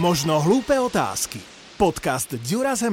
Možno hlúpe otázky. Podcast Dura z.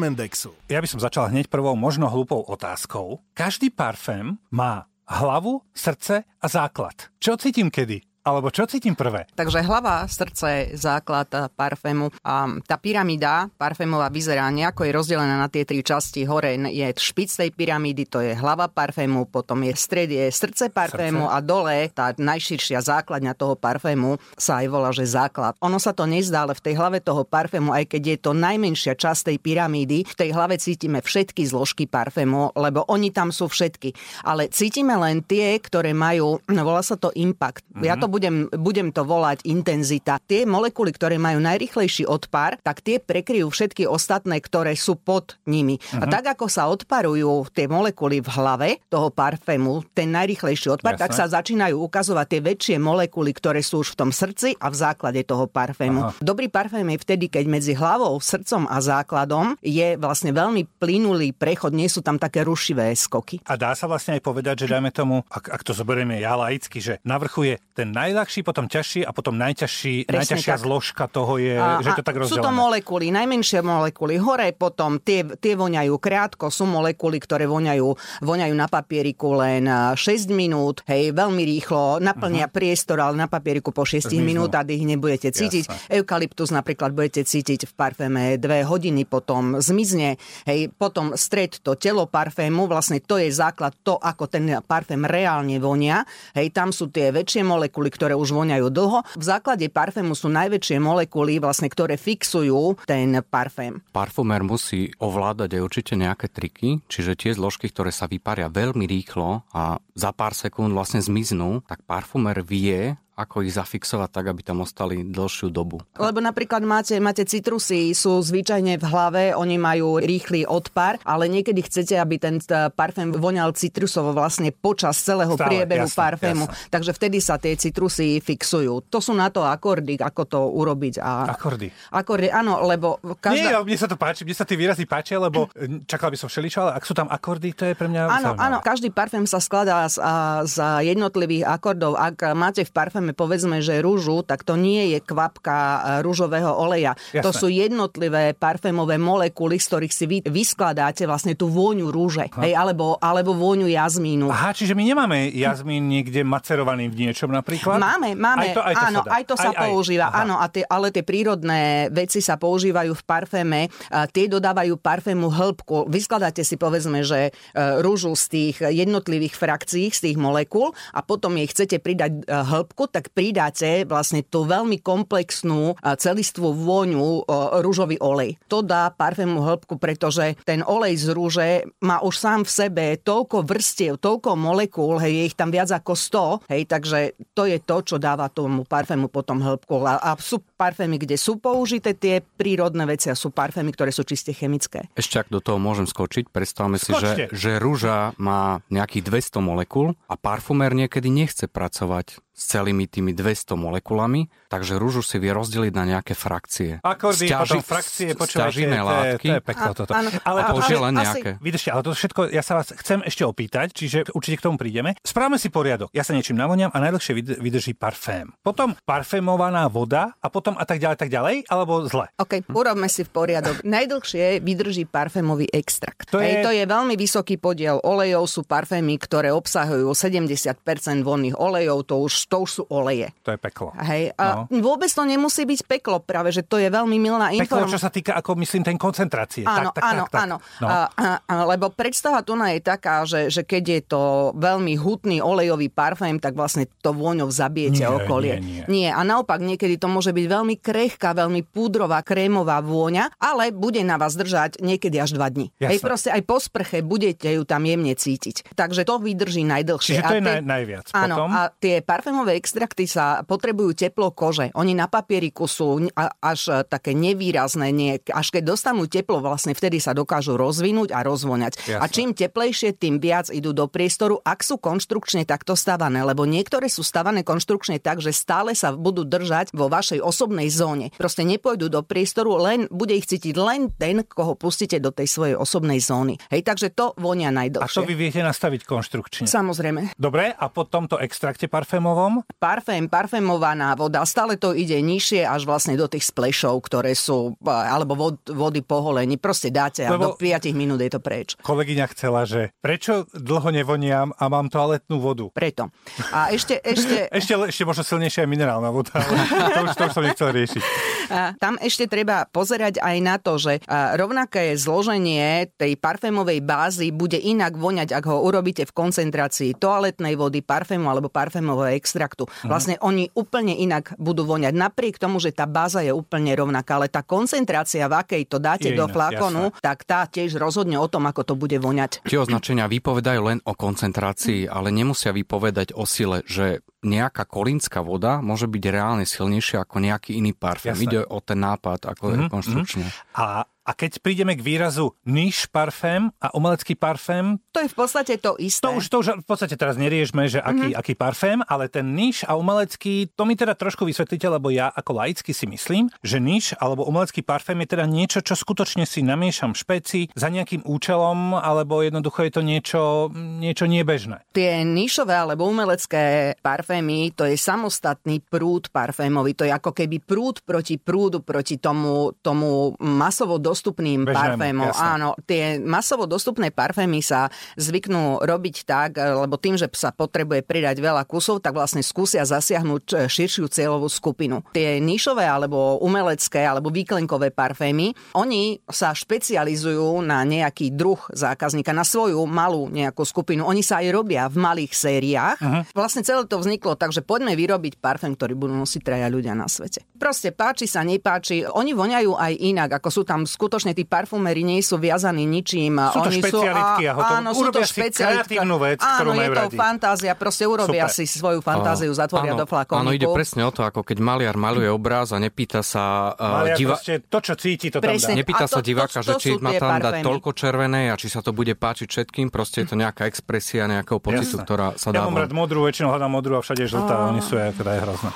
Ja by som začal hneď prvou možno hlúpou otázkou. Každý parfém má hlavu, srdce a základ. Čo cítim kedy? Alebo čo cítim prvé? Takže hlava, srdce, základ parfému. A tá pyramída parfémová vyzerá nejako je rozdelená na tie tri časti. Hore je špic tej pyramídy, to je hlava parfému, potom je stred, je srdce parfému srdce. a dole tá najširšia základňa toho parfému sa aj volá, že základ. Ono sa to nezdá, ale v tej hlave toho parfému, aj keď je to najmenšia časť tej pyramídy, v tej hlave cítime všetky zložky parfému, lebo oni tam sú všetky. Ale cítime len tie, ktoré majú, volá sa to impact. Mm-hmm. Ja to budem, budem to volať intenzita. Tie molekuly, ktoré majú najrychlejší odpar, tak tie prekryjú všetky ostatné, ktoré sú pod nimi. Uh-huh. A mhm. tak ako sa odparujú tie molekuly v hlave toho parfému, ten najrychlejší odpar, Jasne. tak sa začínajú ukazovať tie väčšie molekuly, ktoré sú už v tom srdci a v základe toho parfému. Aha. Dobrý parfém je vtedy, keď medzi hlavou, srdcom a základom je vlastne veľmi plynulý prechod, nie sú tam také rušivé skoky. A dá sa vlastne aj povedať, že dajme tomu, ak, ak to zoberieme ja laicky, že na vrchu je ten naj najľahší, potom ťažší a potom najťažší, najťažšia tak. zložka toho je, a, že je to tak rozdelené. Sú to molekuly, najmenšie molekuly hore, potom tie, tie voňajú krátko, sú molekuly, ktoré voňajú, voňajú na papieriku len 6 minút, hej, veľmi rýchlo, naplnia uh-huh. priestor, ale na papieriku po 6 Zmiznú. minútach ich nebudete cítiť. Jasne. Eukalyptus napríklad budete cítiť v parféme 2 hodiny, potom zmizne, hej, potom stred to telo parfému, vlastne to je základ to, ako ten parfém reálne vonia, hej, tam sú tie väčšie molekuly, ktoré už voňajú dlho. V základe parfému sú najväčšie molekuly, vlastne, ktoré fixujú ten parfém. Parfumer musí ovládať aj určite nejaké triky, čiže tie zložky, ktoré sa vyparia veľmi rýchlo a za pár sekúnd vlastne zmiznú, tak parfumer vie, ako ich zafixovať tak, aby tam ostali dlhšiu dobu. Lebo napríklad máte, máte citrusy, sú zvyčajne v hlave, oni majú rýchly odpar, ale niekedy chcete, aby ten parfém voňal citrusovo vlastne počas celého Stále, priebehu jasne, parfému. Jasne. Takže vtedy sa tie citrusy fixujú. To sú na to akordy, ako to urobiť. A... Akordy. Akordy, áno, lebo každá... Nie, mne sa to páči, mne sa tie výrazy páčia, lebo čakal by som všeličo, ale ak sú tam akordy, to je pre mňa Áno, áno, každý parfém sa skladá z, z jednotlivých akordov. Ak máte v parféme máme povedzme, že rúžu, tak to nie je kvapka e, rúžového oleja. Jasne. To sú jednotlivé parfémové molekuly, z ktorých si vy vyskladáte vlastne tú vôňu rúže. Hej, alebo, alebo vôňu jazmínu. Aha, čiže my nemáme jazmín niekde macerovaný v niečom napríklad? Máme, máme. Aj to, aj to áno, sa aj to sa aj, používa. Aj. Áno, a tie, ale tie prírodné veci sa používajú v parféme. A tie dodávajú parfému hĺbku. Vyskladáte si povedzme, že e, rúžu z tých jednotlivých frakcií, z tých molekúl a potom jej chcete pridať e, hĺbku, tak pridáte vlastne tú veľmi komplexnú celistvú vôňu rúžový olej. To dá parfému hĺbku, pretože ten olej z rúže má už sám v sebe toľko vrstiev, toľko molekúl, hej, je ich tam viac ako 100, hej, takže to je to, čo dáva tomu parfému potom hĺbku. A, a sú parfémy, kde sú použité tie prírodné veci a sú parfémy, ktoré sú čiste chemické. Ešte ak do toho môžem skočiť, predstavme si, že, že rúža má nejakých 200 molekúl a parfumér niekedy nechce pracovať s celými tými 200 molekulami, takže rúžu si vie rozdeliť na nejaké frakcie. Akordy, Sťaži, potom frakcie, počúvajte, to, látky. To je, to peklo toto. A, ale a použije len nejaké. Vydržte, ale to všetko, ja sa vás chcem ešte opýtať, čiže určite k tomu prídeme. Správame si poriadok. Ja sa niečím navoniam a najdlhšie vydrží parfém. Potom parfémovaná voda a potom a tak ďalej, tak ďalej, alebo zle. OK, urobme si v poriadok. Najdlhšie vydrží parfémový extrakt. To je... Hej, to je veľmi vysoký podiel olejov, sú parfémy, ktoré obsahujú 70% voľných olejov, to už to už sú oleje. To je peklo. Hej. A no. vôbec to nemusí byť peklo, práve, že to je veľmi milná informácia. Peklo, čo sa týka, ako myslím, ten koncentrácie. Áno, tak, tak, áno, tak, tak. áno. No. A, a, a, lebo predstava tu je taká, že, že keď je to veľmi hutný olejový parfém, tak vlastne to vôňou zabijete nie, okolie. Nie, nie. nie. A naopak niekedy to môže byť veľmi krehká, veľmi púdrová, krémová vôňa, ale bude na vás držať niekedy až dva dní. Hej, proste aj po sprche budete ju tam jemne cítiť. Takže to vydrží najdlhšie. Čiže to a je tie, najviac. Áno, potom? a tie parfémové extrakty sa potrebujú teplo kože. Oni na papieriku sú až také nevýrazné, nie, až keď dostanú teplo, vlastne vtedy sa dokážu rozvinúť a rozvoňať. Jasne. A čím teplejšie, tým viac idú do priestoru, ak sú konštrukčne takto stavané, lebo niektoré sú stavané konštrukčne tak, že stále sa budú držať vo vašej osobnej zóne. Proste nepôjdu do priestoru, len bude ich cítiť len ten, koho pustíte do tej svojej osobnej zóny. Hej, takže to vonia najdlhšie. A to vy viete nastaviť konštrukčne? Samozrejme. Dobre, a po tomto extrakte parfémovom? Parfém, parfémovaná voda, stále to ide nižšie až vlastne do tých splešov, ktoré sú, alebo vod, vody poholení. Proste dáte a do 5 minút je to preč. Kolegyňa chcela, že prečo dlho nevoniam a mám toaletnú vodu? Preto. A ešte... Ešte, ešte, ešte možno silnejšia minerálna voda, to už, to už som nechcel riešiť. A tam ešte treba pozerať aj na to, že rovnaké zloženie tej parfémovej bázy bude inak voňať, ak ho urobíte v koncentrácii toaletnej vody, parfému alebo parfémového extraktu. Mhm. Vlastne oni úplne inak budú voňať. Napriek tomu, že tá báza je úplne rovnaká, ale tá koncentrácia, v akej to dáte je do flakonu, tak tá tiež rozhodne o tom, ako to bude voňať. Tie označenia vypovedajú len o koncentrácii, ale nemusia vypovedať o sile, že nejaká kolínska voda môže byť reálne silnejšia ako nejaký iný parfém. Ide o ten nápad, ako mm-hmm. je konštrukčne. A a keď prídeme k výrazu niž parfém a umelecký parfém... To je v podstate to isté. To už, to už v podstate teraz neriešme, že aký, mm-hmm. aký parfém, ale ten niž a umelecký, to mi teda trošku vysvetlíte, lebo ja ako laicky si myslím, že niž alebo umelecký parfém je teda niečo, čo skutočne si namiešam špeci za nejakým účelom, alebo jednoducho je to niečo, niečo nebežné. Tie nišové alebo umelecké parfémy, to je samostatný prúd parfémový. To je ako keby prúd proti prúdu, proti tomu, tomu masovo dostupným Bežnému, parfémom. Jasne. Áno, tie masovo dostupné parfémy sa zvyknú robiť tak, lebo tým, že sa potrebuje pridať veľa kusov, tak vlastne skúsia zasiahnuť e, širšiu cieľovú skupinu. Tie nišové alebo umelecké alebo výklenkové parfémy, oni sa špecializujú na nejaký druh zákazníka, na svoju malú nejakú skupinu. Oni sa aj robia v malých sériách. Uh-huh. Vlastne celé to vzniklo tak, že poďme vyrobiť parfém, ktorý budú nosiť traja ľudia na svete. Proste páči sa, nepáči. Oni voňajú aj inak, ako sú tam skutočne skutočne tí parfumery nie sú viazaní ničím. Sú to Oni špecialitky sú, a hotovo. Áno, sú to kreatívnu vec, áno, je to radi. fantázia, proste urobia Super. si svoju fantáziu, zatvoria áno, do flakoniku. Áno, ide presne o to, ako keď maliar maluje obráz a nepýta sa uh, diva... to, čo cíti, to presne. tam dá. Nepýta to, sa diváka, že či má tam dať toľko červené a či sa to bude páčiť všetkým, proste je to nejaká expresia nejakého pocitu, ktorá sa dá. Ja mám rád modrú, väčšinou hľadám modrú a všade je žltá, oni sú aj teda je hrozné.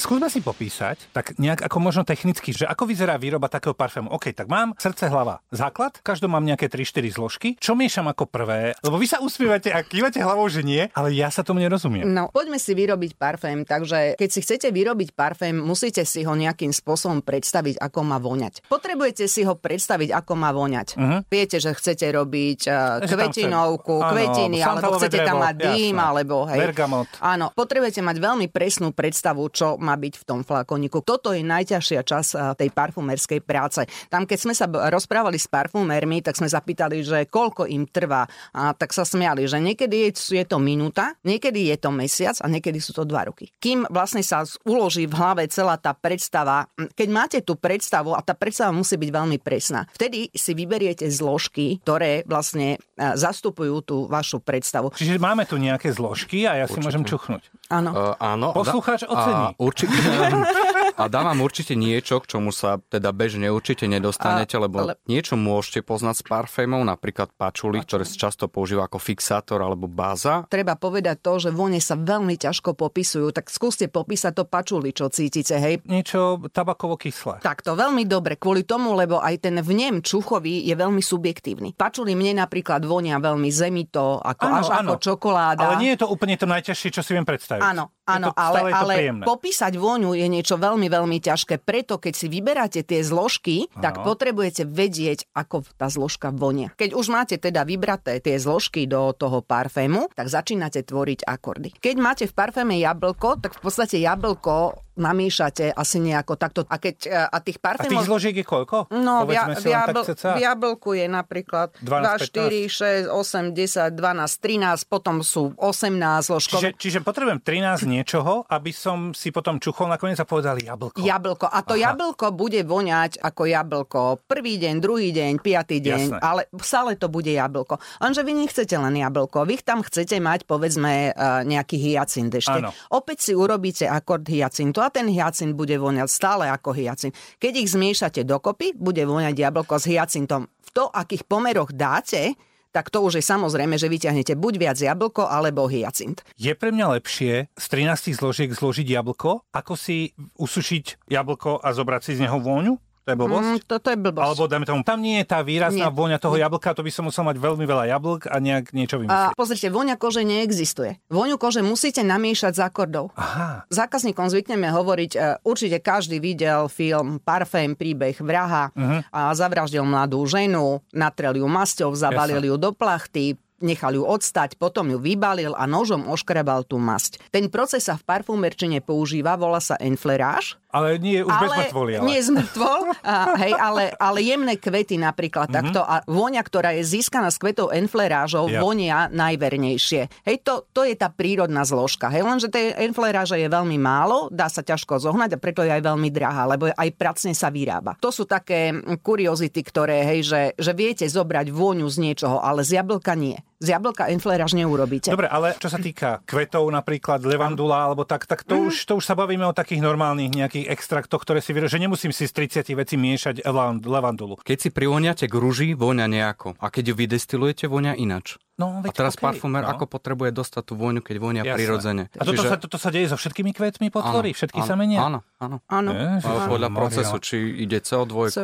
Skúsme si popísať, tak nejak ako možno technicky, že ako vyzerá výroba takého parfému. OK, tak mám srdce, hlava, základ, každom mám nejaké 3-4 zložky. Čo miešam ako prvé? Lebo vy sa usmievate a kývate hlavou, že nie, ale ja sa tomu nerozumiem. No, poďme si vyrobiť parfém. Takže keď si chcete vyrobiť parfém, musíte si ho nejakým spôsobom predstaviť, ako má voňať. Potrebujete si ho predstaviť, ako má voňať. Uh-huh. Viete, že chcete robiť uh, kvetinovku, kvetiny, alebo chcete tam mať dým, alebo hej. Bergamot. Áno, potrebujete mať veľmi presnú predstavu, čo má byť v tom flakoniku. Toto je najťažšia časť eh, tej parfumerskej práce. Tam, keď sme sa rozprávali s parfumermi, tak sme zapýtali, že koľko im trvá. A tak sa smiali, že niekedy je to minúta, niekedy je to mesiac a niekedy sú to dva roky. Kým vlastne sa uloží v hlave celá tá predstava, keď máte tú predstavu a tá predstava musí byť veľmi presná, vtedy si vyberiete zložky, ktoré vlastne eh, zastupujú tú vašu predstavu. Čiže máme tu nejaké zložky a ja si Určite. môžem čuchnúť. Áno. Uh, áno. Poslucháč ocení. A určite, a dávam určite niečo, k čomu sa teda bežne určite nedostanete, a, lebo ale... niečo môžete poznať s parfémov, napríklad pačuli, ktoré sa často používa ako fixátor alebo báza. Treba povedať to, že vone sa veľmi ťažko popisujú, tak skúste popísať to pačuli, čo cítite, hej? Niečo tabakovo kyslé. Tak to veľmi dobre, kvôli tomu, lebo aj ten vnem čuchový je veľmi subjektívny. Pačuli mne napríklad vonia veľmi zemito, ako, ano, až ano. ako čokoláda. Ale nie je to úplne to najťažšie, čo si viem predstaviť. Áno, áno, ale, ale popísať vôňu je niečo veľmi, veľmi ťažké. Preto, keď si vyberáte tie zložky, áno. tak potrebujete vedieť, ako tá zložka vonia. Keď už máte teda vybraté tie zložky do toho parfému, tak začínate tvoriť akordy. Keď máte v parféme jablko, tak v podstate jablko namiešate asi nejako takto. A, keď, e, a tých parfémov... A tých zložiek je koľko? No, v, ja, v, jabl, v jablku je napríklad 12, 2, 4, 6, 8, 10, 12, 13, potom sú 18 zložkové. Čiže, čiže potrebujem 13 niečoho, aby som si potom čuchol nakoniec a povedal jablko. Jablko. A to Aha. jablko bude voňať ako jablko prvý deň, druhý deň, piatý deň, Jasné. ale stále to bude jablko. Lenže vy nechcete len jablko, vy tam chcete mať povedzme e, nejaký hyacint ešte. Áno. Opäť si urobíte akord hyacintu a ten hyacint bude voňať stále ako hyacint. Keď ich zmiešate dokopy, bude voňať jablko s hyacintom. V to, akých pomeroch dáte, tak to už je samozrejme, že vyťahnete buď viac jablko alebo hyacint. Je pre mňa lepšie z 13 zložiek zložiť jablko, ako si usušiť jablko a zobrať si z neho vôňu? To je blbosť? Mm, to, to je blbosť. Alebo dajme tomu, tam nie je tá výrazná Nie. vôňa toho jablka, to by som musel mať veľmi veľa jablk a nejak niečo A vymyslieť. pozrite, vôňa kože neexistuje. Vôňu kože musíte namiešať z akordov. Aha, Zákazníkom zvykneme hovoriť, e, určite každý videl film Parfém, príbeh vraha Mhm. a zavraždil mladú ženu, natrel ju masťou, zabalil ju do plachty, nechal ju odstať, potom ju vybalil a nožom oškrebal tú masť. Ten proces sa v parfumerčine používa, volá sa enfleráž. Ale nie, už bez mŕtvoly, ale. Nie z mŕtvol, a, hej, ale, ale jemné kvety napríklad mm-hmm. takto a vôňa, ktorá je získaná z kvetov enflerážov, Ja. vonia najvernejšie. Hej, to, to je tá prírodná zložka. Hej, lenže tej enfleráže je veľmi málo, dá sa ťažko zohnať a preto je aj veľmi drahá, lebo aj pracne sa vyrába. To sú také mm, kuriozity, ktoré, hej, že, že viete zobrať vôňu z niečoho, ale z jablka nie. Z jablka enfleráž neurobíte. Dobre, ale čo sa týka kvetov, napríklad levandula, alebo tak, tak to, Mhm. už, to už sa bavíme o takých normálnych nejakých extraktoch, ktoré si vyro... že nemusím si z 30 vecí miešať levan- levandulu. Keď si privoniate k rúži, vonia nejako. A keď ju vydestilujete, vonia inač. No, A teraz okay, parfumer no. ako potrebuje dostať tú vôňu, keď vonia Jasné. prirodzene. A toto, sa, toto sa deje so všetkými kvetmi potvory? Všetky sa menia? Áno, áno. Áno. Ježiš, Ale Podľa Maria. procesu, či ide CO2,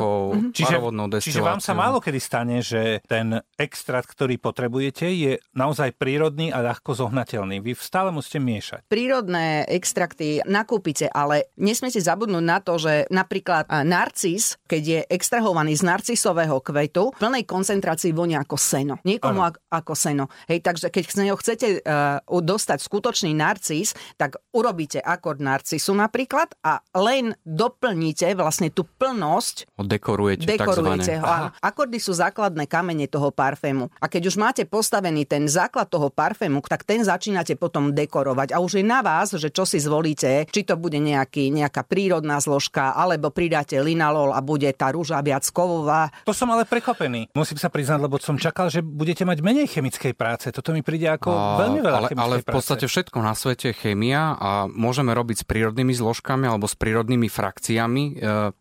Čiže, parovodnou čiže vám sa málo kedy stane, že ten extrakt, ktorý potrebujete, je naozaj prírodný a ľahko zohnateľný. Vy stále musíte miešať. prírodné extrakty nakúpite, ale nesmiete zabudnúť na to, že napríklad narcis, keď je extrahovaný z narcisového kvetu, v plnej koncentrácii vonia ako seno. Niekomu Áno. ak, ako seno. Hej, takže keď z neho chcete uh, dostať skutočný narcis, tak urobíte akord narcisu napríklad a len doplníte vlastne tú plnosť Ho dekorujete, dekorujete ho. áno. Akordy sú základné kamene toho parfému. A keď už máte postavený ten základ toho parfému, tak ten začínate potom dekorovať. A už je na vás, že čo si zvolíte, či to bude nejaký, nejaká prírodná zložka, alebo pridáte linalol a bude tá rúža viac kovová. To som ale prekvapený. Musím sa priznať, lebo som čakal, že budete mať menej chemickej práce. Toto mi príde ako A- veľmi veľa ale, ale v práce. podstate všetko na svete je chémia a môžeme robiť s prírodnými zložkami alebo s prírodnými frakciami e,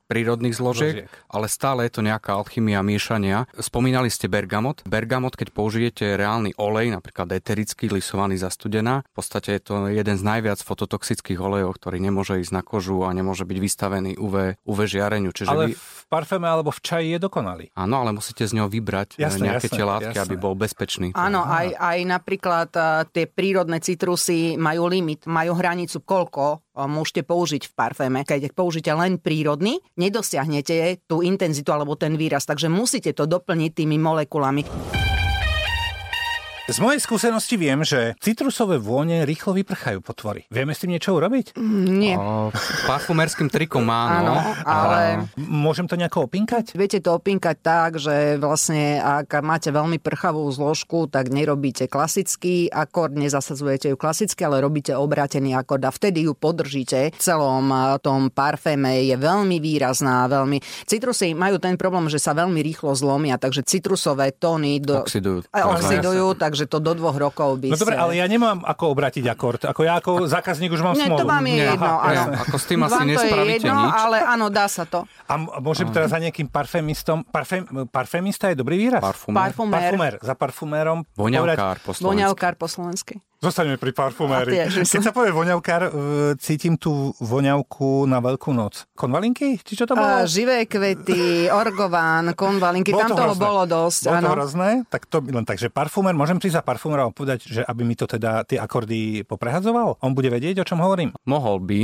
prírodných zložiek, Zložiek. ale stále je to nejaká alchymia miešania. Spomínali ste bergamot. Bergamot, keď použijete reálny olej, napríklad eterický, lisovaný za studená, v podstate je to jeden z najviac fototoxických olejov, ktorý nemôže ísť na kožu a nemôže byť vystavený UV, UV žiareniu. Čiže Ale vy, v parféme alebo v čaji je dokonalý. áno, ale musíte z neho vybrať e, Jasné, nejaké jasné, tie látky, jasné. aby bol bezpečný. Áno, aj, aj napríklad a, tie prírodné citrusy majú limit, majú hranicu, koľko môžete použiť v parféme. Keď použite len prírodný, nedosiahnete tú intenzitu alebo ten výraz, takže musíte to doplniť tými molekulami. Z mojej skúsenosti viem, že citrusové vône rýchlo vyprchajú potvory. Vieme s tým niečo urobiť? Nie. O, parfumerským trikom áno, Áno, ale Môžem to nejako opinkať? viete to opinkať tak, že vlastne ak máte veľmi prchavú zložku, tak nerobíte klasický akord, nezasadzujete ju klasicky, ale robíte obrátený akord a vtedy ju podržíte. V celom tom parféme je veľmi výrazná, veľmi... Citrusy majú ten problém, že sa veľmi rýchlo zlomia, takže citrusové tóny do... Oxidujú. oxidujú, takže to do dvoch rokov by No dobre, ale ja nemám ako obrátiť akord. Ako ja ako zákazník už mám Nie, smolu. to vám je jedno, aha, áno. Ako s tým asi Vám to je nespravíte jedno, nič. ale áno, dá sa to. A môžem teraz za nejakým parfémistom... Parfém, parfémista je dobrý výraz? Parfumer. Parfumér. Parfumér. Za parfumérom. Voňavkár po slovensky. Voňavkár po slovensky. Zostaňme pri parfuméri. A tie, že Keď som- sa povie voňavkár, e, cítim tú voňavku na Veľkú noc. Konvalinky? Či čo to bolo? A, živé kvety, orgován, konvalinky, Bolo tam to toho hrozné. bolo dosť. Bolo to áno. hrozné? Tak to len takže parfumer, môžem prísť za parfumera a povedať, že aby mi to teda tie akordy poprehadzoval? On bude vedieť, o čom hovorím? Mohol by,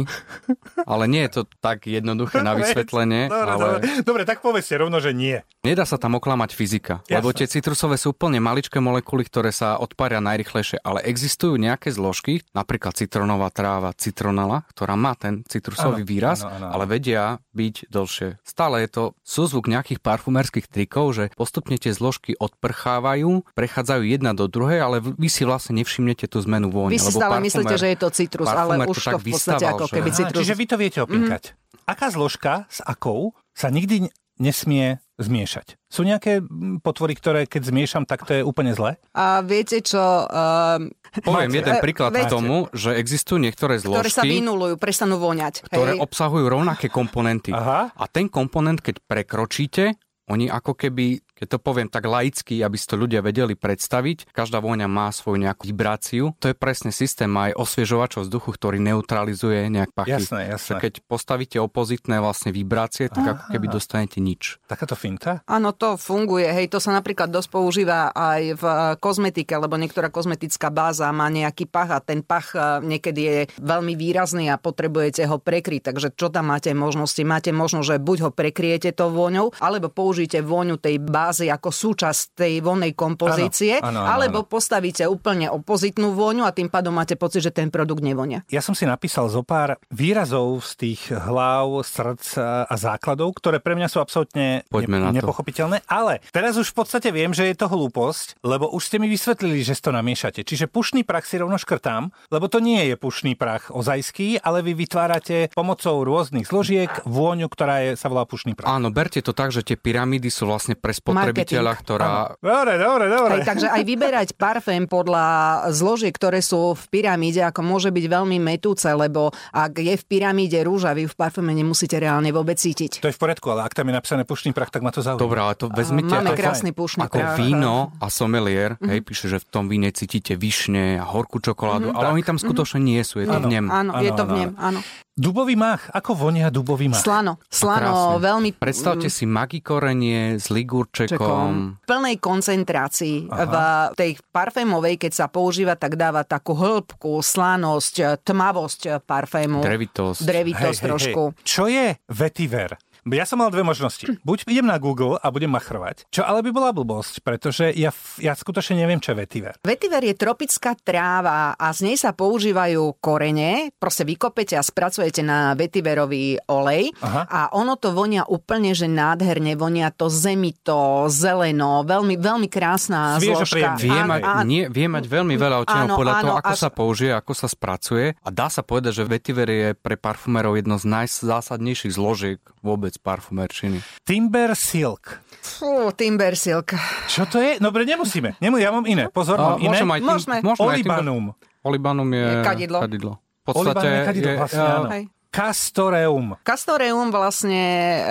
ale nie je to tak jednoduché na vysvetlenie, Dobre, ale dobre, dobre, tak povedzte rovno, že nie. nedá sa tam oklamať fyzika, Jasné. lebo tie citrusové sú úplne maličké molekuly, ktoré sa odparia najrychlejšie, ale existujú nejaké zložky, napríklad citronová tráva, citronela, ktorá má ten citrusový Áno, výraz, áno, áno, áno. ale vedia byť dlhšie. Stále je to súzvuk nejakých parfumerských trikov, že postupne tie zložky odprchávajú, prechádzajú jedna do druhej, ale vy si vlastne nevšimnete tú zmenu vône. Vy si stále parfumer- myslíte, že je to citrus, ale už to to tak v podstate vystával, ako že- keby Aha, citrus. čiže vy to viete opinkať. Mhm. Aká zložka s akou sa nikdy nesmie zmiešať? Sú nejaké potvory, ktoré keď zmiešam, tak to je úplne zle? A viete čo, um, Poviem Máte. jeden E, príklad k viete. tomu, že existujú niektoré ktoré sa zložky, vynulujú, prestanú voňať. ktoré hej. obsahujú rovnaké komponenty. Aha. A ten komponent, keď prekročíte, oni ako keby, keď to poviem tak laicky, aby si to ľudia vedeli predstaviť, každá vôňa má svoju nejakú vibráciu. To je presne systém aj osviežovačov vzduchu, ktorý neutralizuje nejak pachy. Jasné, jasné. Keď postavíte opozitné vlastne vibrácie, tak ako keby dostanete nič. Takáto finta? Áno, to funguje. Hej, to sa napríklad dosť používa aj v kozmetike, lebo niektorá kozmetická báza má nejaký pach a ten pach e, niekedy je veľmi výrazný a potrebujete ho prekryť. Takže čo tam máte možnosti? Máte možnosť, že buď ho prekriete tou vôňou, alebo použijete vôňu tej bázy ako súčasť tej vonej kompozície, áno, áno, alebo áno. postavíte úplne opozitnú vôňu a tým pádom máte pocit, že ten produkt nevonia. Ja som si napísal zo pár výrazov z tých hlav, srdc a základov, ktoré pre mňa sú absolútne to. nepochopiteľné, ale teraz už v podstate viem, že je to hlúposť, lebo už ste mi vysvetlili, že si to namiešate. Čiže pušný prach si rovno škrtám, lebo to nie je pušný prach ozajský, ale vy vytvárate pomocou rôznych zložiek vôňu, ktorá je, sa volá pušný prach. Áno, berte to tak, že tie pyramídy sú vlastne pre spotrebiteľa, ktorá... Dobre, dobre, dobre. Takže aj vyberať parfém podľa zložiek, ktoré sú v pyramíde, ako môže byť veľmi metúce, lebo ak je v pyramíde rúža, vy v parféme nemusíte reálne vôbec cítiť. To je v poriadku, ale ak tam je napísané pušný prach, tak ma to zaujíma. Dobre, ale to vezmite Máme ako, krásny pušný ako prach. víno a somelier, hej, píše, že v tom víne cítite višne a horkú čokoládu, ale oni tam skutočne nie sú, je to v nem. Áno, je to v nem, áno. Dubový mach, ako vonia dubový mach? Slano, slano, veľmi... Predstavte si magi korenie s ligurčekom. čekom. V plnej koncentrácii. V tej parfémovej, keď sa používa, tak dáva takú hĺbku, slanosť, tmavosť parfému. Drevitosť. Drevitosť trošku. Čo je vetiver? Ja som mal dve možnosti. Buď idem na Google a budem machrovať, čo ale by bola blbosť, pretože ja, ja skutočne neviem, čo je vetiver. Vetiver je tropická tráva a z nej sa používajú korene. Proste vykopete a spracujete na vetiverový olej Aha. a ono to vonia úplne, že nádherne. Vonia to zemito, zeleno, veľmi, veľmi krásna Sviežo, zložka. Vie, Áno, mať, áno. nie, vie mať veľmi veľa Áno, podľa toho, áno, ako až- sa použije, ako sa spracuje. A dá sa povedať, že vetiver je pre parfumerov jedno z najzásadnejších zložiek vôbec parfumerčiny. Timber silk. Fú, Timber Silk. Čo to je? No, Dobre, nemusíme. Nemu, ja mám iné. Pozor, mám iné. môžem aj tým, Môžeme. Olibanum. Olibanum je, Je kadidlo. kadidlo. V podstate Olibanum je kadidlo, vlastne, áno. Hej. Castoreum. Castoreum vlastne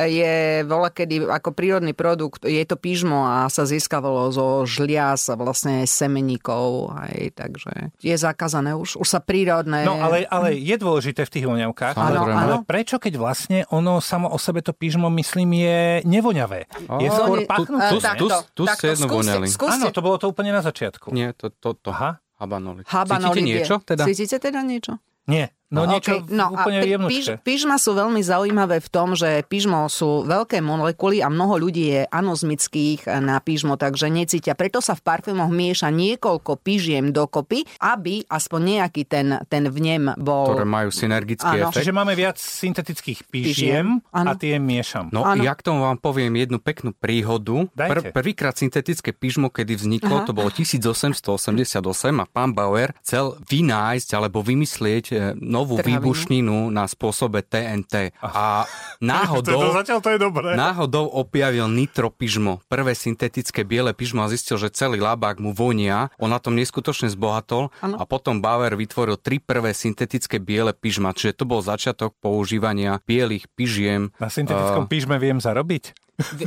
je volakedy ako prírodný produkt, je to pížmo a sa získavalo zo žliaz a vlastne semeníkov, aj, takže je zakázané už, už sa prírodné... No, ale, ale je dôležité v tých voňavkách. Áno. Ale prečo, keď vlastne ono samo o sebe to pížmo, myslím, je nevoňavé? Je Á, skôr nie- tu- pachnuté. tu- tu- ste jedno voňali. Áno, to bolo to úplne na začiatku. Nie, to, to, to. Aha. Habanolit. Habanolit Cítite je. niečo teda? Cítite teda niečo? Nie, no niečo Okej, no úplne a píž, pížma sú veľmi zaujímavé v tom, že pížmo sú veľké molekuly a mnoho ľudí je anozmických na pížmo, takže necítia. Preto sa v parfémoch mieša niekoľko pížiem dokopy, aby aspoň nejaký ten, ten vnem bol... Ktoré majú synergický Áno. efekt. Čiže máme viac syntetických Pížiem, pížiem a tie miešam. No, Áno. ja k tomu vám poviem jednu peknú príhodu. Dajte. prvýkrát syntetické pyžmo, kedy vzniklo, Aha. to bolo 1888 a pán Bauer chcel vynájsť alebo vymyslieť e, novú Trhavinu. výbušninu na spôsobe TNT. A náhodou, zatiaľ to je dobré. náhodou objavil nitropyžmo, prvé syntetické biele pyžmo a zistil, že celý labák mu vonia. On na tom neskutočne zbohatol Áno. a potom Bauer vytvoril tri prvé syntetické biele pyžma, čiže to bol začiatok používania bielých pyžiem Na syntetickom Eh, pížme viem zarobiť.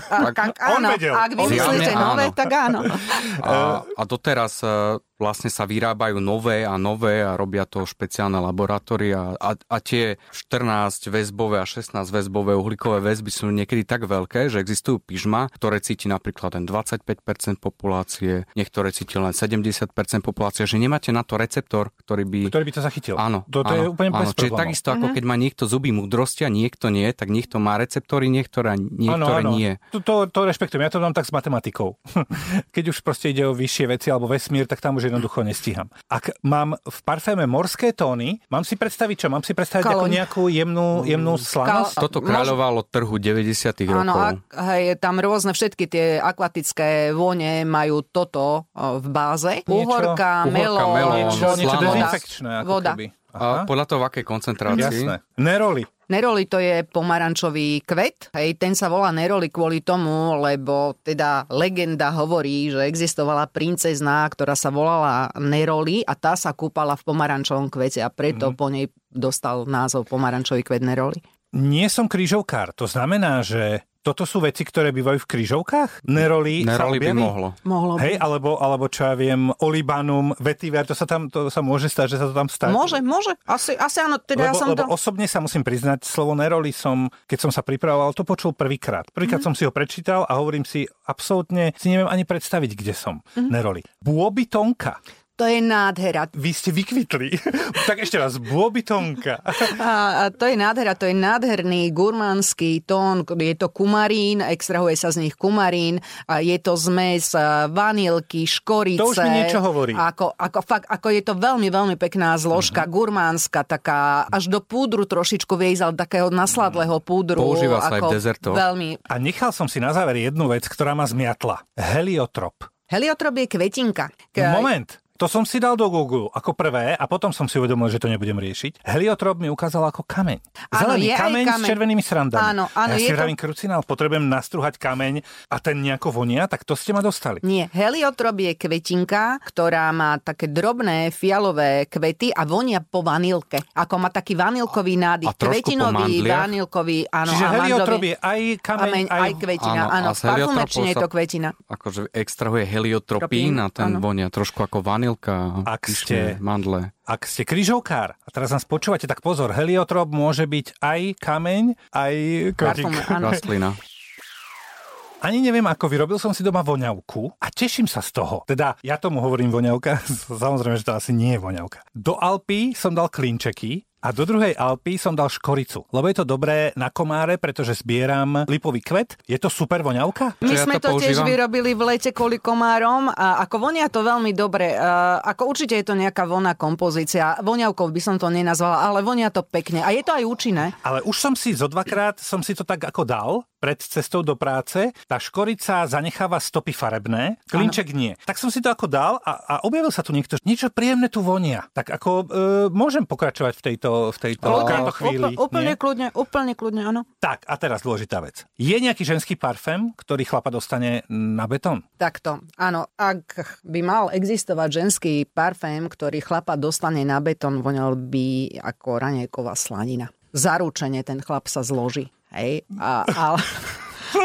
A, ak, on áno, vedel. ak vymyslíte nové, tak áno. A, a doteraz e, vlastne sa vyrábajú nové a nové a robia to špeciálne laboratória a, a tie 14 väzbové a 16 väzbové uhlíkové väzby sú niekedy tak veľké, že existujú pyžma, ktoré cíti napríklad len 25% populácie, niektoré cíti len 70% populácie, že nemáte na to receptor, ktorý by... Ktorý by to zachytil. Áno, Toto áno, je úplne áno. Čiže takisto ako keď má niekto zuby múdrosti a niekto nie, tak niekto má receptory, niektoré, niektoré nie. To, to, to rešpektujem, ja to mám tak s matematikou. Keď už proste ide o vyššie veci alebo vesmír, tak tam už jednoducho nestíham. Ak mám v parféme morské tóny, mám si predstaviť čo? Mám si predstaviť ako Kaloň. nejakú jemnú, jemnú slanosť? Toto kráľovalo trhu 90 rokov. Áno, a, hej, tam rôzne všetky tie akvatické vône majú toto v báze. Uhorka, melón, niečo, niečo dezinfekčné. Ako Voda. Keby. A podľa toho, v akej koncentrácii. Jasné. Neroli. Neroli to je pomarančový kvet. Hej, ten sa volá Neroli kvôli tomu, lebo teda legenda hovorí, že existovala princezná, ktorá sa volala Neroli a tá sa kúpala v pomarančovom kvete a preto Mhm. po nej dostal názov pomarančový kvet Neroli. Nie som krížovkár. To znamená, že toto sú veci, ktoré bývajú v krížovkách? Neroli, Neroli by mohlo. Mohlo Hej, alebo, alebo čo ja viem, olibanum, vetiver, to sa tam to sa môže stať, že sa to tam stane. Môže, môže. Asi, asi áno, teda lebo, ja som lebo to... osobne sa musím priznať, slovo neroli som, keď som sa pripravoval, to počul prvýkrát. Prvýkrát Mhm. mm-hmm. som si ho prečítal a hovorím si, absolútne si neviem ani predstaviť, kde som. Mhm. Mm-hmm. Neroli. Bôbytonka. To je nádhera. Vy ste vykvitli. tak ešte raz, bôbytonka. A, a to je nádhera, to je nádherný gurmánsky tón, je to kumarín, extrahuje sa z nich kumarín, a je to zmes vanilky, škorice. To už mi niečo hovorí. Ako, ako, fakt, ako je to veľmi, veľmi pekná zložka, Mhm. mm-hmm. gurmánska, taká až do púdru trošičku vie ale takého nasladlého púdru. Používa sa aj v ako dezertoch. Veľmi. A nechal som si na záver jednu vec, ktorá ma zmiatla. Heliotrop. Heliotrop je kvetinka. K- Moment. To som si dal do Google ako prvé a potom som si uvedomil, že to nebudem riešiť. Heliotrop mi ukázal ako kameň. Áno, Zelený je aj kameň, s kameň. červenými srandami. Áno, áno, a ja je si to- krucinál, potrebujem nastruhať kameň a ten nejako vonia, tak to ste ma dostali. Nie, heliotrop je kvetinka, ktorá má také drobné fialové kvety a vonia po vanilke. Ako má taký vanilkový nádych. A Kvetinový, vanilkový, áno. Čiže a heliotrop je aj kameň, Kameň, aj, kvetina, Áno, áno. heliotropov parfumerčine je to kvetina. Akože extrahuje heliotropín Tropín, a ten áno. vonia trošku ako vanilka, Ak ste- mandle. Ak ste kryžovkár a teraz nás počúvate, tak pozor, heliotrop môže byť aj kameň, aj áno. Rastlina. Ani neviem, ako vyrobil som si doma voňavku a teším sa z toho. Teda ja tomu hovorím voňavka, samozrejme, že to asi nie je voňavka. Do Alpy som dal klinčeky a do druhej Alpy som dal škoricu, lebo je to dobré na komáre, pretože zbieram lipový kvet. Je to super voňavka? My ja sme to to, tiež vyrobili v lete kvôli komárom a ako vonia to veľmi dobre. Uh, ako určite je to nejaká voná kompozícia. Voňavkou by som to nenazvala, ale vonia to pekne. A je to aj účinné. Ale už som si zo dvakrát som si to tak ako dal pred cestou do práce. Tá škorica zanecháva stopy farebné, klinček nie. Tak som si to ako dal a, a objavil sa tu niekto, niečo príjemné tu vonia. Tak ako e, môžem pokračovať v tejto, v tejto, v tejto chvíli. Úplne, úplne nie? kľudne, úplne kľudne, áno. Tak, a teraz dôležitá vec. Je nejaký ženský parfém, ktorý chlapa dostane na betón? Takto, áno, ak by mal existovať ženský parfém, ktorý chlapa dostane na betón, voňal by ako raňajková slanina. Zaručene ten chlap sa zloží. Hej, a, ale,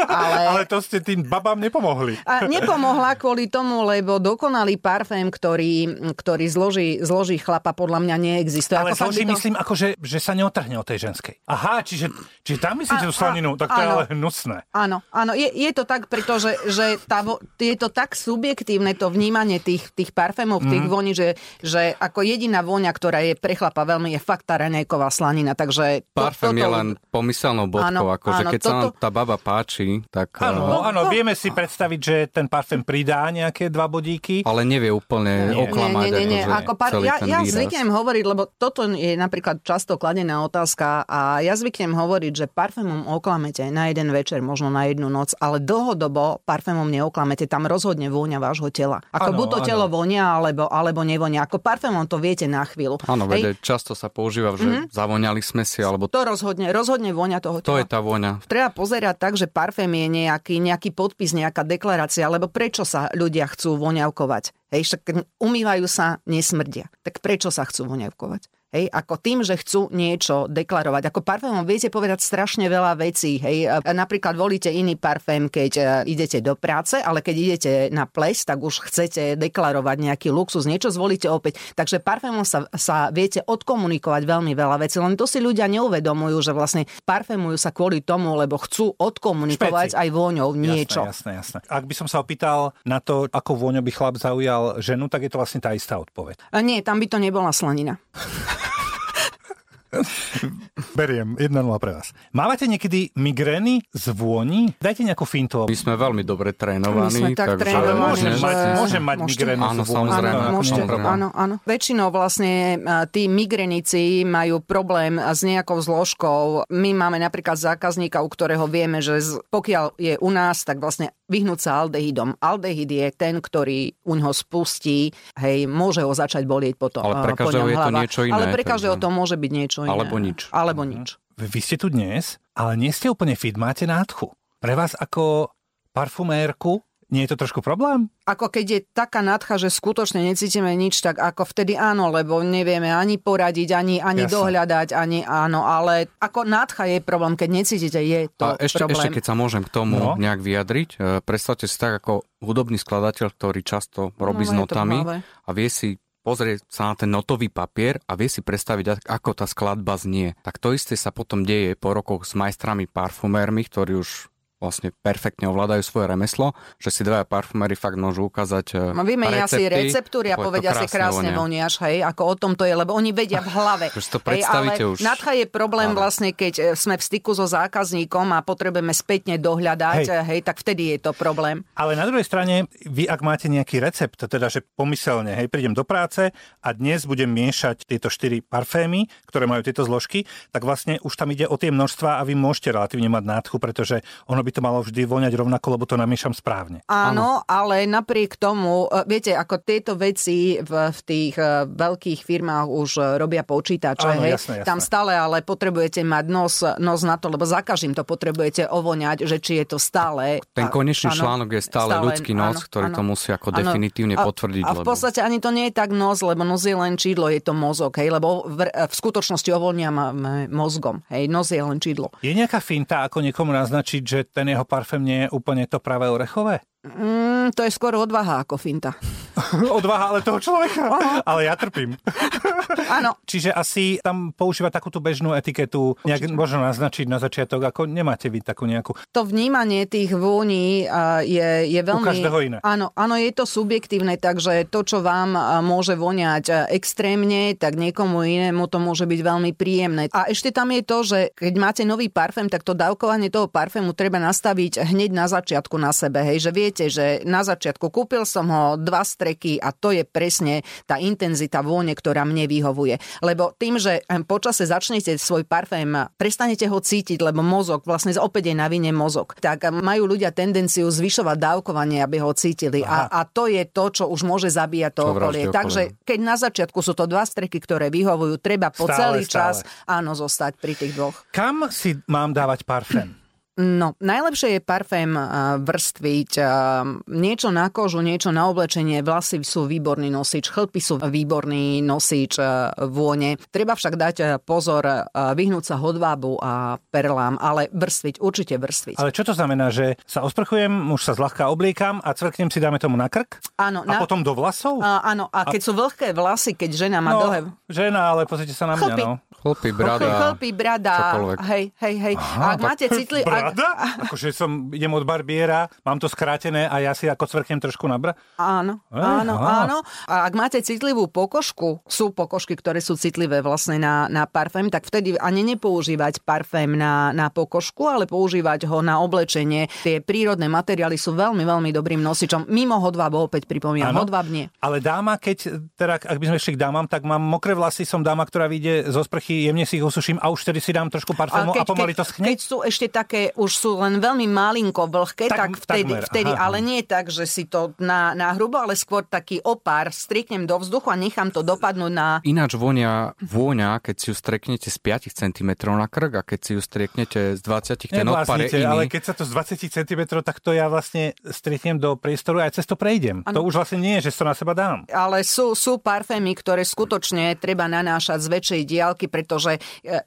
ale, Ale to ste tým babám nepomohli. a nepomohla kvôli tomu, lebo dokonalý parfém, ktorý, ktorý zloží, zloží chlapa, podľa mňa neexistuje. Ale Ako zloží to- myslím, ako že, že sa neotrhne od tej ženskej. Aha, čiže, čiže tam myslíte tú slaninu, tak to je áno. ale hnusné. Áno, áno, je, je to tak, pretože že tá, vo- je to tak subjektívne to vnímanie tých, tých parfémov, tých Mhm. voní, že, že ako jediná vôňa, ktorá je pre chlapa veľmi, je fakt tá raňajková slanina. Takže to, Parfém je toto- len pomyselnou bodkou, Áno, akože áno, keď sa nám toto- tá baba páči, tak... Áno, eh, no, áno, to- vieme si predstaviť, že ten parfém pridá nejaké dva bodíky. ale nevie úplne Nie. oklamať nie, nie, nie, akože ako par- ja, ja zvyknem hovoriť, lebo toto je napríklad často kladená otázka a ja zvyknem hovoriť, že parfémom oklamete na jeden večer, možno na jednu noc, ale dlhodobo parfémom neoklamete, tam rozhodne vôňa vášho tela. Ako Áno, buď to áno. telo vonia, alebo, alebo nevonia. Ako parfémom to viete na chvíľu. Áno, často sa používa, že zavoňali sme si, alebo To rozhodne, rozhodne vonia toho to tela. je tá vôňa. Treba pozerať tak, že parfém je nejaký, nejaký podpis, nejaká deklarácia, lebo prečo sa ľudia chcú voňavkovať? Hej, však umývajú sa, nesmrdia. Tak prečo sa chcú voňavkovať? Hej, ako tým, že chcú niečo deklarovať. Ako parfémom viete povedať strašne veľa vecí. Hej, A napríklad volíte iný parfém, keď e, idete do práce, ale keď idete na ples, tak už chcete deklarovať nejaký luxus, niečo zvolíte opäť. Takže parfémom sa, sa viete odkomunikovať veľmi veľa vecí, len to si ľudia neuvedomujú, že vlastne parfémujú sa kvôli tomu, lebo chcú odkomunikovať Špeci. aj vôňou niečo. Jasné, jasné, jasné. Ak by som sa opýtal na to, ako vôňo by chlap zaujal ženu, tak je to vlastne tá istá odpoveď. A nie, tam by to nebola slanina. Beriem, 1-0 pre vás. Mávate niekedy migrény z vôni? Dajte nejakú fintu. My sme veľmi dobre trénovaní. My sme tak. Ale trénovaní, môžem že- mať, môžem mať Môžete. migrénu Áno, z vôni. samozrejme, Áno, môžete, samozrejme. áno, áno. Väčšinou vlastne tí migrenici majú problém s nejakou zložkou. My máme napríklad zákazníka, u ktorého vieme, že z, pokiaľ je u nás, tak vlastne vyhnúť sa aldehydom. Aldehyd je ten, ktorý u ňoho spustí, hej, môže ho začať bolieť potom. Ale pre po každého ňom je to hlava. niečo iné, Ale pre každého to môže byť niečo iné. Alebo nič. Alebo nič. Vy ste tu dnes, ale nie ste úplne fit, máte nádchu. Pre vás ako parfumérku nie je to trošku problém? Ako keď je taká nadcha, že skutočne necítime nič, tak ako vtedy áno, lebo nevieme ani poradiť, ani, ani Jasne. dohľadať, ani áno, ale ako nadcha je problém, keď necítite, je to a ešte, problém. ešte keď sa môžem k tomu No. nejak vyjadriť, e, predstavte si tak ako hudobný skladateľ, ktorý často robí s No, v notami a vie si pozrieť sa na ten notový papier a vie si predstaviť, ak- ako tá skladba znie. Tak to isté sa potom deje po rokoch s majstrami parfumérmi, ktorí už vlastne perfektne ovládajú svoje remeslo, že si dvaja parfuméri fakt môžu ukázať e, No vymenia si recepty, receptúry a povedia si krásne vonia. voniaš, hej, ako o tom to je, lebo oni vedia v hlave. Už si to hej, predstavíte ale už. nadcha je problém Áno. vlastne, keď e, sme v styku so zákazníkom a potrebujeme spätne dohľadať, Hej. hej. hej, tak vtedy je to problém. Ale na druhej strane, vy ak máte nejaký recept, teda že pomyselne, hej, prídem do práce a dnes budem miešať tieto štyri parfémy, ktoré majú tieto zložky, tak vlastne už tam ide o tie množstva a vy môžete relatívne mať nádchu, pretože ono by to malo vždy voňať rovnako, lebo to namiešam správne. Áno, ale napriek tomu, e, viete, ako tieto veci v, v tých e, veľkých firmách už e, robia počítače, Áno, hej, jasné, jasné. tam stále ale potrebujete mať nos, nos na to, lebo za každým to potrebujete ovoňať, že či je to stále... Ten konečný áno, článok je stále, ľudský nos, ktorý to musí ako definitívne a, potvrdiť, A v lebo- podstate ani to nie je tak nos, lebo nos je len čidlo, je to mozog, hej, lebo v, v skutočnosti ovoňame mozgom, hej, nos je len čidlo. Je nejaká finta, ako niekomu naznačiť, že ten jeho parfém nie je úplne to práve orechové? Mm, to je skôr odvaha ako finta. Odvaha ale toho človeka. Ale ja trpím. Áno, Čiže asi tam používať takú tú bežnú etiketu, nejak možno naznačiť na začiatok, ako nemáte vy takú nejakú. to vnímanie tých vôní a, je, je veľmi... každého iné. Áno, áno, je to subjektívne, takže to, čo vám môže voňať extrémne, tak niekomu inému to môže byť veľmi príjemné. A ešte tam je to, že keď máte nový parfém, tak to dávkovanie toho parfému treba nastaviť hneď na začiatku na sebe. Hej, že viete, že na začiatku kúpil som ho dva streky a to je presne tá intenzita vône, ktorá mne vyhovuje. Lebo tým, že em, počase začnete svoj parfém, prestanete ho cítiť, lebo mozog, vlastne opäť je na vine mozog, tak majú ľudia tendenciu zvyšovať dávkovanie, aby ho cítili. A, a to je to, čo už môže zabíjať to okolie. okolie. Takže keď na začiatku sú to dva streky, ktoré vyhovujú, treba po Stále, celý stále. čas áno zostať pri tých dvoch. Kam si mám dávať parfém? No, najlepšie je parfém vrstviť niečo na kožu, niečo na oblečenie. Vlasy sú výborný nosič, chlpy sú výborný nosič vône. Treba však dať pozor, vyhnúť sa hodvábu a perlám, ale vrstviť, určite vrstviť. Ale čo to znamená, že sa osprchujem, už sa zľahka obliekam a cvrknem si dáme tomu na krk? Áno, A na, potom do vlasov? a, áno, a keď sú vlhké vlasy, keď žena má no, dlhé žena, ale pozrite sa na mňa, Chlpy. no. Chlpy, brada. Chlpy, brada, čokoľvek. hej, hej, hej. A ak máte citli... Ak, Brada? Akože som, idem od barbiera, mám to skrátené a ja si ako cvrknem trošku na bra? Áno, Ej, áno, aha. áno. A ak máte citlivú pokožku, sú pokožky, ktoré sú citlivé vlastne na, na parfém, tak vtedy ani nepoužívať parfém na, na pokožku, ale používať ho na oblečenie. Tie prírodné materiály sú veľmi, veľmi dobrým nosičom. Mimo hodvábu opäť pripomínam, Áno. hodváb nie. Ale dáma, keď, teda, ak by sme šli k dámam, tak mám mokré vlasy, som dáma, ktorá vyjde zo sprchy, jemne si ich osuším a už vtedy si dám trošku parfému a, pomaly to schne. keď sú ešte také, už sú len veľmi malinko vlhké, Tak- tak, vtedy, takmer, vtedy aha. ale nie tak, že si to na, na hrubo, ale skôr taký opár striknem do vzduchu a nechám to dopadnúť na Ináč vonia, vôňa, keď si ju streknete z 5 cm na krk a keď si ju strieknete z 20, ten odpar je iný. ale keď sa to z 20 cm, tak to ja vlastne strieknem do priestoru a aj cez to prejdem. Ano. To už vlastne nie je, že to na seba dám. Ale sú, sú parfémy, ktoré skutočne treba nanášať z väčšej diálky, pretože e,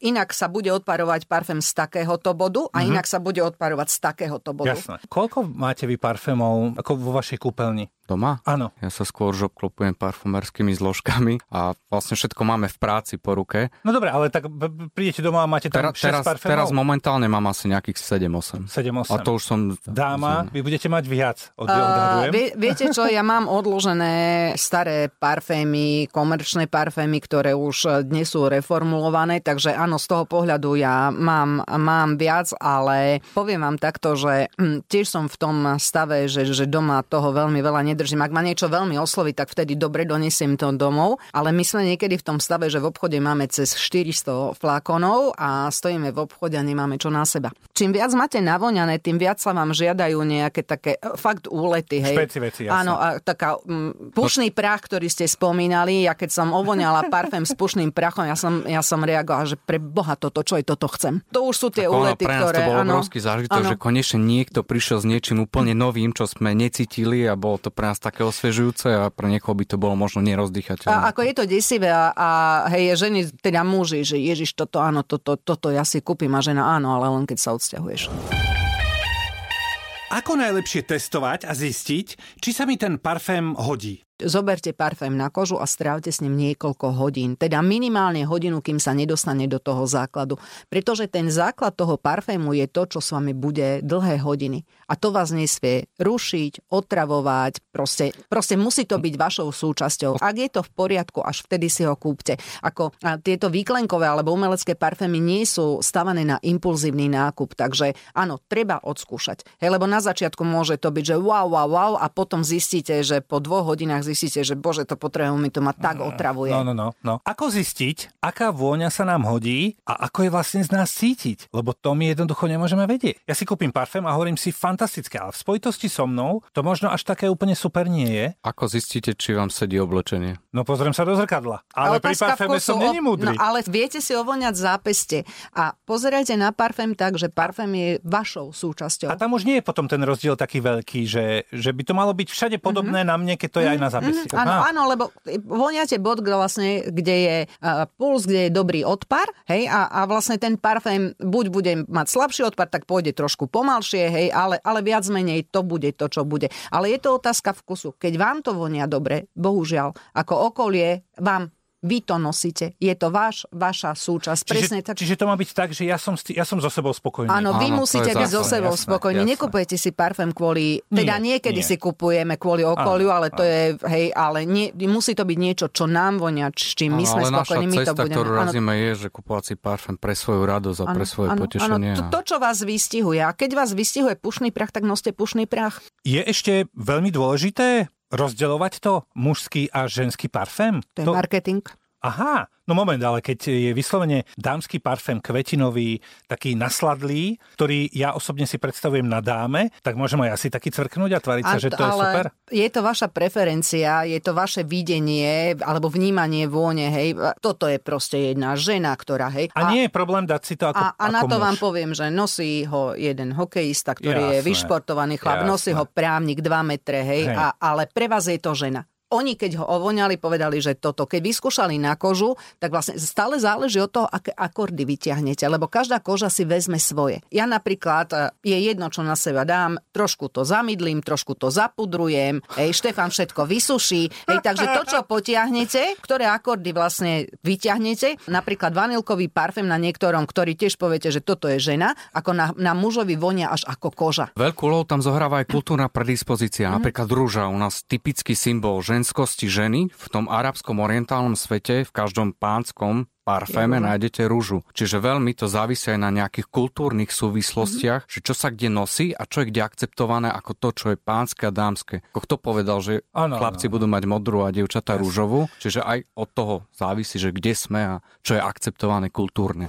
inak sa bude odparovať parfém z takéhoto bodu a inak sa bude odparovať z takéhoto bodu. Jasné. Koľko máte vy parfémov ako vo vašej kúpeľni? Doma? Áno. Ja sa skôr už obklopujem parfumerskými zložkami a vlastne všetko máme v práci po ruke. No dobre, ale tak prídete domov a máte tam Tera, 6 teraz, parfémov? teraz momentálne mám asi nejakých 7-8. 7-8. A to už som... Dáma, vy budete mať viac, od, odhadujem. vie, viete čo, ja mám odložené staré parfémy, komerčné parfémy, ktoré už dnes sú reformulované, takže áno, z toho pohľadu ja mám, mám viac, ale poviem vám takto, že hm, tiež som v tom stave, že, že doma toho veľmi veľa nedržím. Ak ma niečo veľmi osloví, tak vtedy dobre donesiem to domov, ale my sme niekedy v tom stave, že v obchode máme cez 400 flakonov a stojíme v obchode a nemáme čo na seba. Čím viac máte navoňané, tým viac sa vám žiadajú nejaké také e, fakt úlety. Hej. Špeci veci, jasné. Áno, a taká mm, pušný prach, ktorý ste spomínali, ja keď som ovoňala parfém s pušným prachom, ja som, ja som reagovala, že pre boha toto, čo je toto chcem. To už sú tie úlety, ktoré... áno, obrovský zážitok, že konečne niekto prišiel s niečím úplne novým, čo sme necítili a bolo to pre nás také osviežujúce a pre niekoho by to bolo možno nerozdychateľné. A ako je to desivé a, a hej, ženy, teda muži, že Ježiš, toto áno, toto, toto ja si kúpim a žena áno, ale len keď sa odsťahuješ. Ako najlepšie testovať a zistiť, či sa mi ten parfém hodí? Zoberte parfém na kožu a strávte s ním niekoľko hodín. Teda minimálne hodinu, kým sa nedostane do toho základu. Pretože ten základ toho parfému je to, čo s vami bude dlhé hodiny. A to vás nesvie rušiť, otravovať, proste, proste musí to byť vašou súčasťou. Ak je to v poriadku, až vtedy si ho kúpte. Ako tieto výklenkové alebo umelecké parfémy nie sú stavané na impulzívny nákup, takže áno, treba odskúšať. Hej, lebo na začiatku môže to byť, že wow, wow, wow a potom zistíte, že po dvoch hodinách zistíte, že bože, to potrebujem, mi to ma tak otravuje. No, no, no, no. Ako zistiť, aká vôňa sa nám hodí a ako je vlastne z nás cítiť? Lebo to my jednoducho nemôžeme vedieť. Ja si kúpim parfém a hovorím si fantastické, ale v spojitosti so mnou to možno až také úplne super nie je. Ako zistíte, či vám sedí oblečenie? No pozriem sa do zrkadla. Ale pri parféme som není múdry. No, ale viete si ovoňať zápeste a pozerajte na parfém tak, že parfém je vašou súčasťou. A tam už nie je potom ten rozdiel taký veľký, že, že by to malo byť všade podobné mm-hmm. na mne, keď to je mm-hmm. aj na zápeste. Mm-hmm, áno, áno, lebo voniate bod, kde vlastne, kde je uh, puls, kde je dobrý odpar, hej, a, a vlastne ten parfém buď bude mať slabší odpar, tak pôjde trošku pomalšie, hej, ale, ale viac menej to bude to, čo bude. Ale je to otázka vkusu. Keď vám to vonia dobre, bohužiaľ, ako okolie vám vy to nosíte. Je to váš, vaša súčasť. Čiže, Presne tak. čiže to má byť tak, že ja som, ja som so sebou spokojný. Áno, vy Áno, musíte byť so sebou jasné, spokojní. Jasné. Nekupujete si parfém kvôli... Teda nie, niekedy nie. si kupujeme kvôli okoliu, áno, ale to je... Hej, ale nie, musí to byť niečo, čo nám vonia, s čím my sme spokojní. My cesta, to budeme. ktorú razíme, je, že kupovať si parfém pre svoju radosť a pre svoje potešenie. To, to, čo vás vystihuje. A keď vás vystihuje pušný prach, tak noste pušný prach. Je ešte veľmi dôležité rozdeľovať to mužský a ženský parfém? To je to... marketing. Aha, no moment, ale keď je vyslovene dámsky parfém kvetinový, taký nasladlý, ktorý ja osobne si predstavujem na dáme, tak môžem aj asi taký cvrknúť a tvariť sa, že to je super? Je to vaša preferencia, je to vaše videnie alebo vnímanie vône, hej. Toto je proste jedna žena, ktorá, hej. A, a nie je problém dať si to ako A, a ako na to muž. vám poviem, že nosí ho jeden hokejista, ktorý jasné, je vyšportovaný chlap, jasné. nosí ho právnik 2 metre, hej, hej. A, ale pre vás je to žena oni keď ho ovoňali, povedali, že toto, keď vyskúšali na kožu, tak vlastne stále záleží od toho, aké akordy vyťahnete, lebo každá koža si vezme svoje. Ja napríklad, e, je jedno, čo na seba dám, trošku to zamydlím, trošku to zapudrujem, hej, Štefan všetko vysuší, hej, takže to, čo potiahnete, ktoré akordy vlastne vyťahnete, napríklad vanilkový parfém na niektorom, ktorý tiež poviete, že toto je žena, ako na, na mužovi vonia až ako koža. Veľkú lohu tam zohráva aj kultúrna predispozícia, mm-hmm. napríklad rúža, u nás typický symbol žen ženskosti ženy v tom arabskom orientálnom svete, v každom pánskom parféme nájdete rúžu. Čiže veľmi to závisí aj na nejakých kultúrnych súvislostiach, mm-hmm. že čo sa kde nosí a čo je kde akceptované ako to, čo je pánske a dámske. Ako kto povedal, že ano, chlapci ano. budú mať modrú a dievčatá rúžovú, čiže aj od toho závisí, že kde sme a čo je akceptované kultúrne.